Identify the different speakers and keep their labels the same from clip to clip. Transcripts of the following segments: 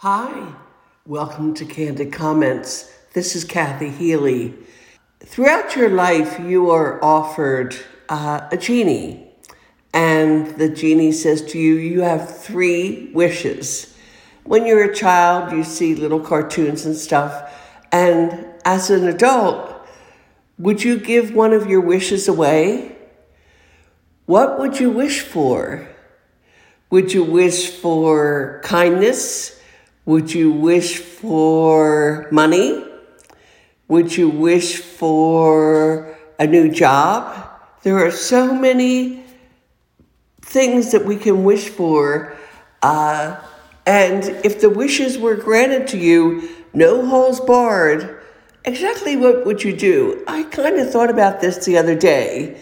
Speaker 1: Hi, welcome to Candid Comments. This is Kathy Healey. Throughout your life, you are offered uh, a genie, and the genie says to you, You have three wishes. When you're a child, you see little cartoons and stuff, and as an adult, would you give one of your wishes away? What would you wish for? Would you wish for kindness? Would you wish for money? Would you wish for a new job? There are so many things that we can wish for. Uh, and if the wishes were granted to you, no holes barred, exactly what would you do? I kind of thought about this the other day,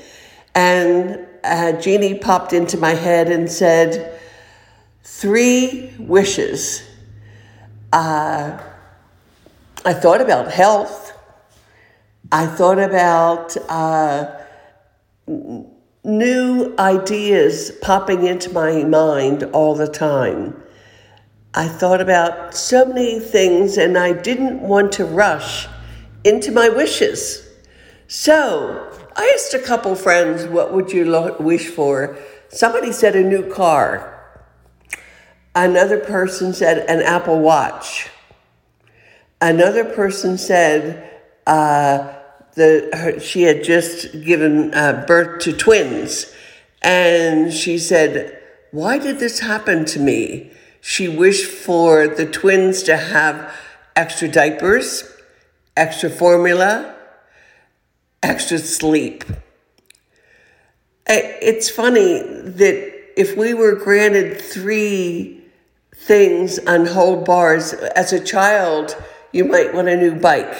Speaker 1: and a genie popped into my head and said, Three wishes uh, I thought about health. I thought about uh, new ideas popping into my mind all the time. I thought about so many things and I didn't want to rush into my wishes. So I asked a couple friends, what would you wish for? Somebody said a new car. Another person said an Apple Watch. Another person said uh, the, her, she had just given uh, birth to twins. And she said, Why did this happen to me? She wished for the twins to have extra diapers, extra formula, extra sleep. It's funny that if we were granted three things on hold bars. As a child, you might want a new bike.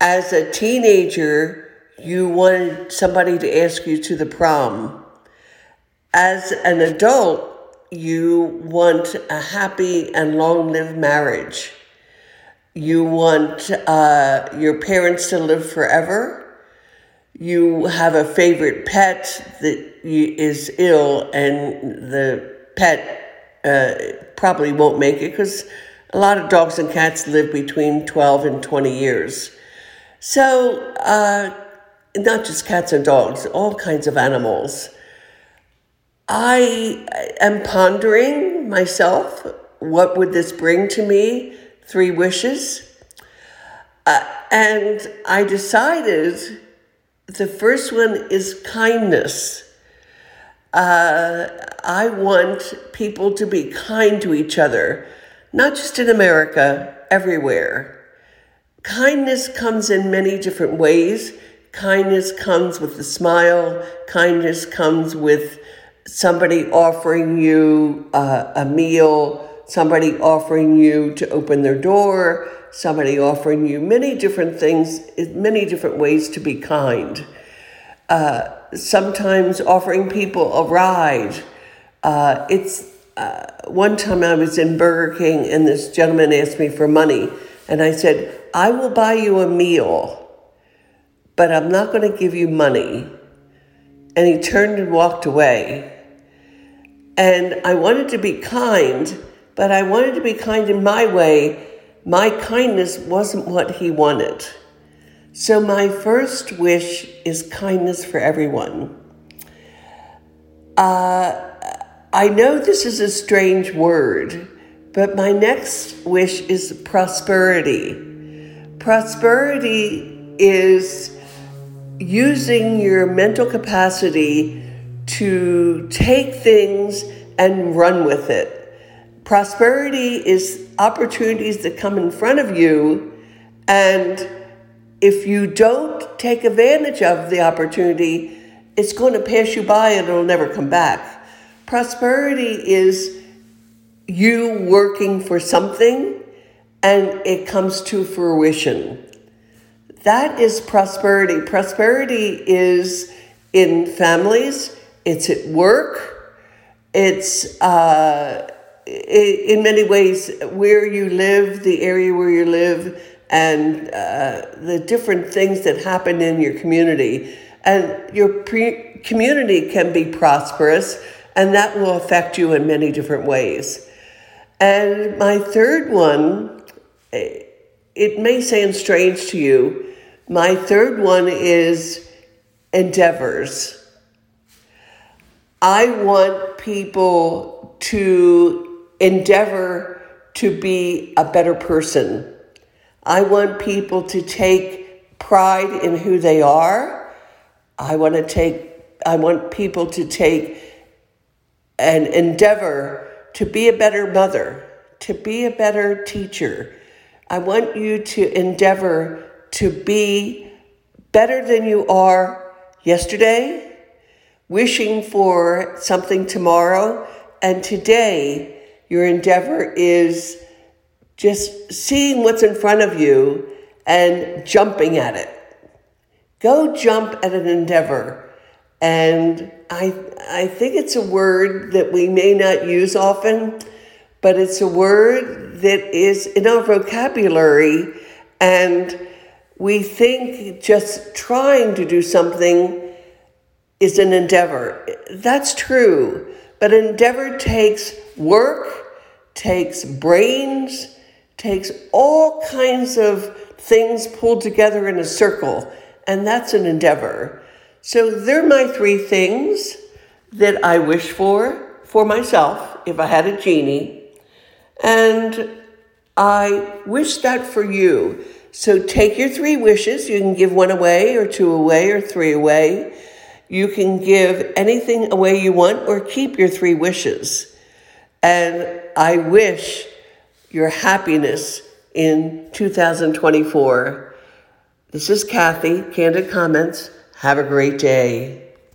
Speaker 1: As a teenager, you wanted somebody to ask you to the prom. As an adult, you want a happy and long lived marriage. You want uh, your parents to live forever. You have a favorite pet that is ill, and the pet uh, probably won't make it because a lot of dogs and cats live between 12 and 20 years. So, uh, not just cats and dogs, all kinds of animals. I am pondering myself what would this bring to me? Three wishes. Uh, and I decided the first one is kindness. Uh, I want people to be kind to each other, not just in America, everywhere. Kindness comes in many different ways. Kindness comes with a smile. Kindness comes with somebody offering you uh, a meal, somebody offering you to open their door, somebody offering you many different things, many different ways to be kind. Uh, sometimes offering people a ride. Uh, it's uh, one time I was in Burger King and this gentleman asked me for money, and I said, I will buy you a meal, but I'm not going to give you money. And he turned and walked away. And I wanted to be kind, but I wanted to be kind in my way. My kindness wasn't what he wanted. So, my first wish is kindness for everyone. Uh, I know this is a strange word, but my next wish is prosperity. Prosperity is using your mental capacity to take things and run with it. Prosperity is opportunities that come in front of you and if you don't take advantage of the opportunity, it's going to pass you by and it'll never come back. Prosperity is you working for something and it comes to fruition. That is prosperity. Prosperity is in families, it's at work, it's uh, in many ways where you live, the area where you live and uh, the different things that happen in your community. And your pre- community can be prosperous, and that will affect you in many different ways. And my third one, eh, it may sound strange to you. My third one is endeavors. I want people to endeavor to be a better person. I want people to take pride in who they are. I want to take I want people to take an endeavor to be a better mother, to be a better teacher. I want you to endeavor to be better than you are yesterday, wishing for something tomorrow, and today your endeavor is just seeing what's in front of you and jumping at it. Go jump at an endeavor. And I, I think it's a word that we may not use often, but it's a word that is in our vocabulary. And we think just trying to do something is an endeavor. That's true. But endeavor takes work, takes brains, takes all kinds of things pulled together in a circle, and that's an endeavor. So they're my three things that I wish for for myself if I had a genie. And I wish that for you. So take your three wishes. You can give one away, or two away, or three away. You can give anything away you want, or keep your three wishes. And I wish your happiness in 2024. This is Kathy, Candid Comments. Have a great day.